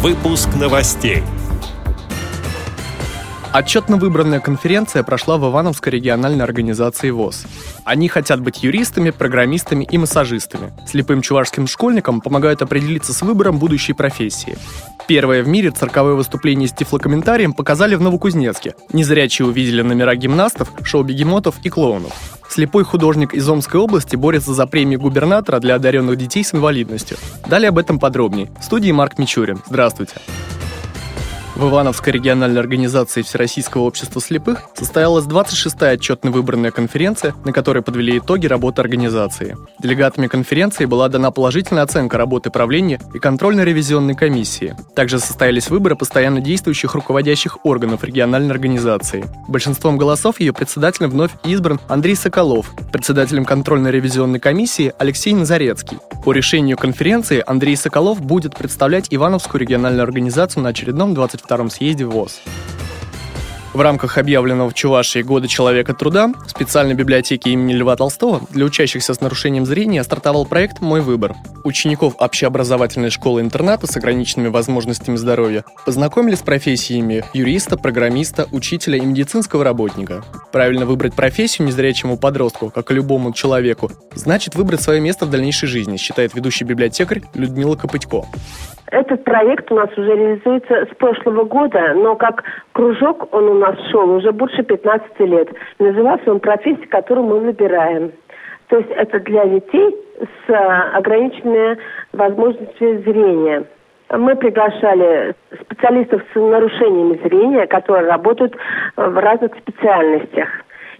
Выпуск новостей. Отчетно выбранная конференция прошла в Ивановской региональной организации ВОЗ. Они хотят быть юристами, программистами и массажистами. Слепым чувашским школьникам помогают определиться с выбором будущей профессии. Первое в мире цирковое выступление с тифлокомментарием показали в Новокузнецке. Незрячие увидели номера гимнастов, шоу-бегемотов и клоунов. Слепой художник из Омской области борется за премию губернатора для одаренных детей с инвалидностью. Далее об этом подробнее. В студии Марк Мичурин. Здравствуйте. В Ивановской региональной организации Всероссийского общества слепых состоялась 26-я отчетно выбранная конференция, на которой подвели итоги работы организации. Делегатами конференции была дана положительная оценка работы правления и контрольно-ревизионной комиссии. Также состоялись выборы постоянно действующих руководящих органов региональной организации. Большинством голосов ее председателем вновь избран Андрей Соколов, председателем контрольно-ревизионной комиссии Алексей Назарецкий. По решению конференции Андрей Соколов будет представлять Ивановскую региональную организацию на очередном 22 втором съезде ВОЗ. В рамках объявленного в Чувашии Года Человека Труда специальной библиотеке имени Льва Толстого для учащихся с нарушением зрения стартовал проект «Мой выбор». Учеников общеобразовательной школы-интерната с ограниченными возможностями здоровья познакомили с профессиями юриста, программиста, учителя и медицинского работника. Правильно выбрать профессию незрячему подростку, как и любому человеку, значит выбрать свое место в дальнейшей жизни, считает ведущий библиотекарь Людмила Копытько. Этот проект у нас уже реализуется с прошлого года, но как кружок он у нас шел уже больше 15 лет. Назывался он «Профессия, которую мы выбираем». То есть это для детей с а, ограниченными возможностями зрения. Мы приглашали специалистов с нарушениями зрения, которые работают в разных специальностях.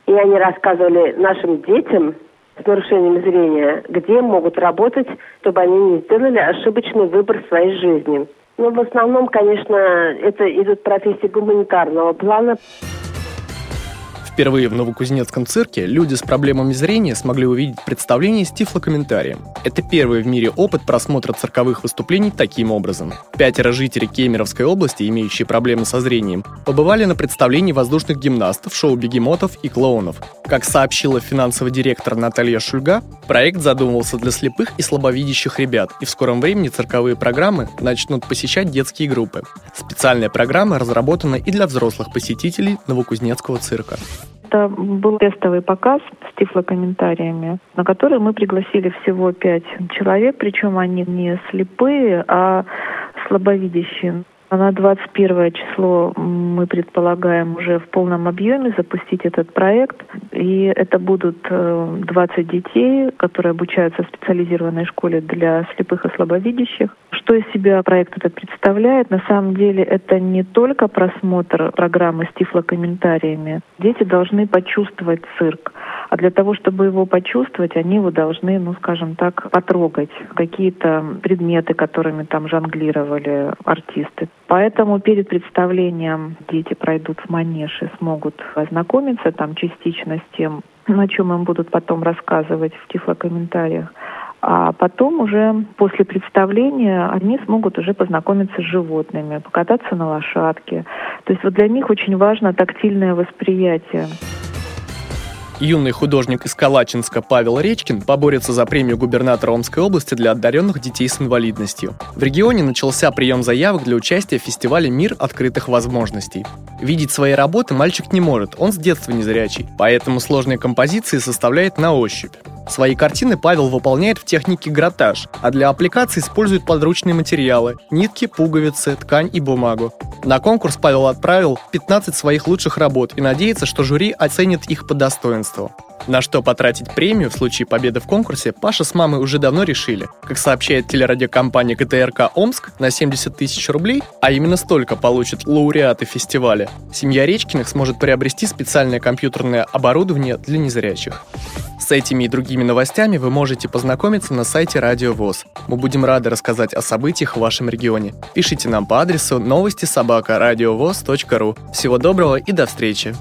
И они рассказывали нашим детям, с нарушением зрения, где могут работать, чтобы они не сделали ошибочный выбор своей жизни. Но в основном, конечно, это идут профессии гуманитарного плана. Впервые в Новокузнецком цирке люди с проблемами зрения смогли увидеть представление с тифлокомментарием. Это первый в мире опыт просмотра цирковых выступлений таким образом. Пятеро жителей Кемеровской области, имеющие проблемы со зрением, побывали на представлении воздушных гимнастов, шоу-бегемотов и клоунов. Как сообщила финансовый директор Наталья Шульга, проект задумывался для слепых и слабовидящих ребят, и в скором времени цирковые программы начнут посещать детские группы. Специальная программа разработана и для взрослых посетителей Новокузнецкого цирка. Это был тестовый показ с тифлокомментариями, на который мы пригласили всего пять человек, причем они не слепые, а слабовидящие. На 21 число мы предполагаем уже в полном объеме запустить этот проект. И это будут 20 э, детей, которые обучаются в специализированной школе для слепых и слабовидящих. Что из себя проект этот представляет? На самом деле это не только просмотр программы с тифлокомментариями. Дети должны почувствовать цирк. А для того, чтобы его почувствовать, они его должны, ну, скажем так, потрогать. Какие-то предметы, которыми там жонглировали артисты. Поэтому перед представлением дети пройдут в манеж и смогут ознакомиться там частично с тем, о чем им будут потом рассказывать в тифлокомментариях. А потом уже после представления они смогут уже познакомиться с животными, покататься на лошадке. То есть вот для них очень важно тактильное восприятие. Юный художник из Калачинска Павел Речкин поборется за премию губернатора Омской области для одаренных детей с инвалидностью. В регионе начался прием заявок для участия в фестивале «Мир открытых возможностей». Видеть свои работы мальчик не может, он с детства незрячий, поэтому сложные композиции составляет на ощупь. Свои картины Павел выполняет в технике гратаж, а для аппликации использует подручные материалы – нитки, пуговицы, ткань и бумагу. На конкурс Павел отправил 15 своих лучших работ и надеется, что жюри оценит их по достоинству. На что потратить премию в случае победы в конкурсе Паша с мамой уже давно решили. Как сообщает телерадиокомпания КТРК Омск, на 70 тысяч рублей, а именно столько получат лауреаты фестиваля, семья Речкиных сможет приобрести специальное компьютерное оборудование для незрячих. С этими и другими новостями вы можете познакомиться на сайте Радио ВОЗ. Мы будем рады рассказать о событиях в вашем регионе. Пишите нам по адресу новости собака ру. Всего доброго и до встречи!